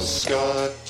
Scott.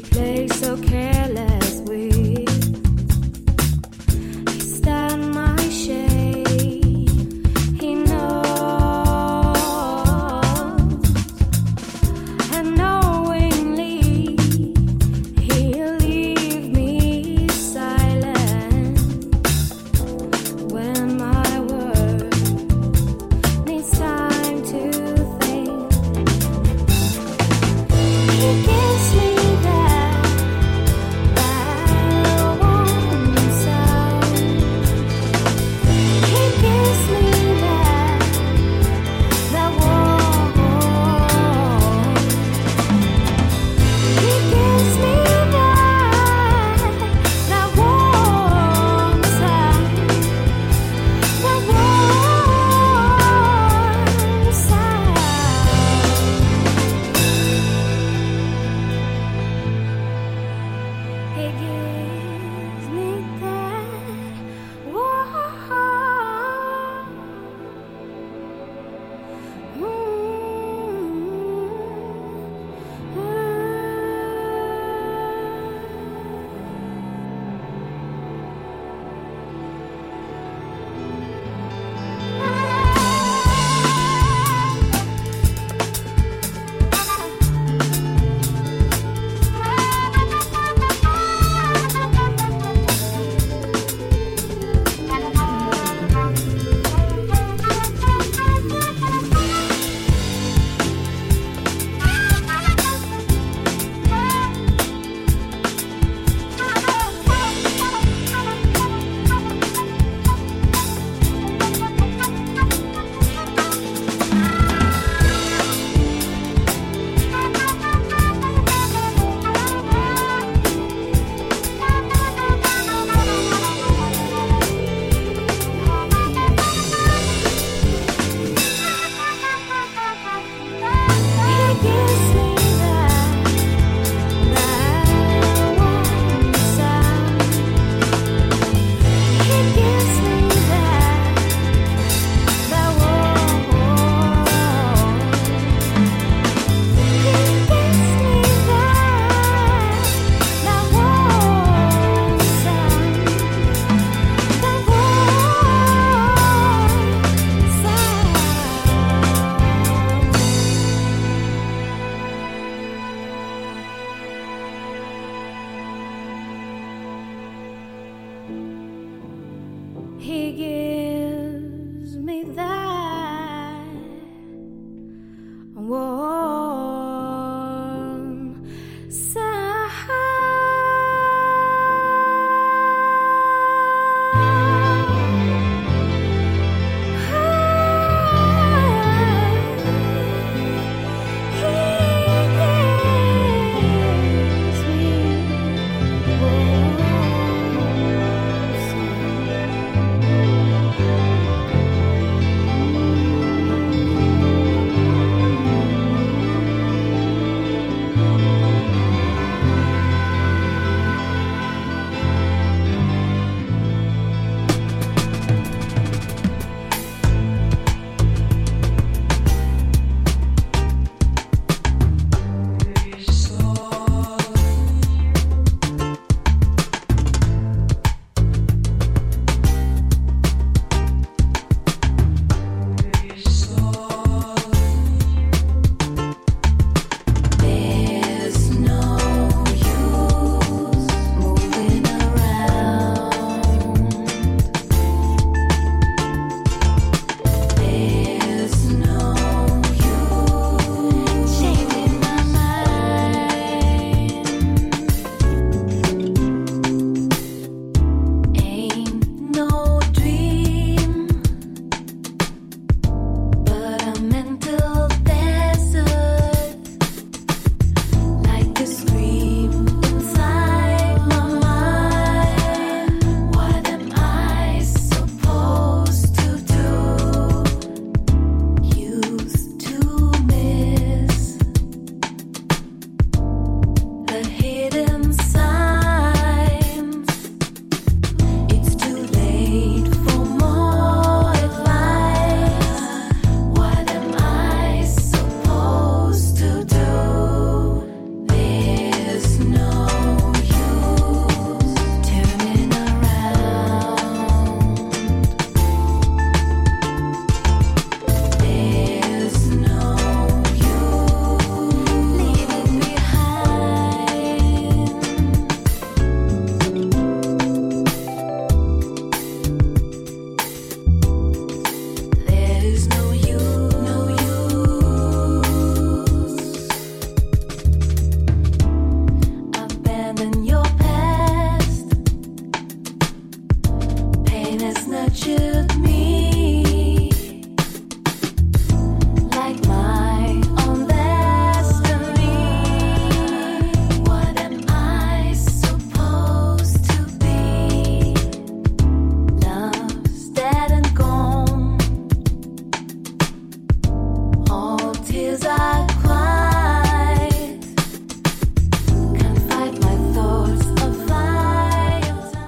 place begin. about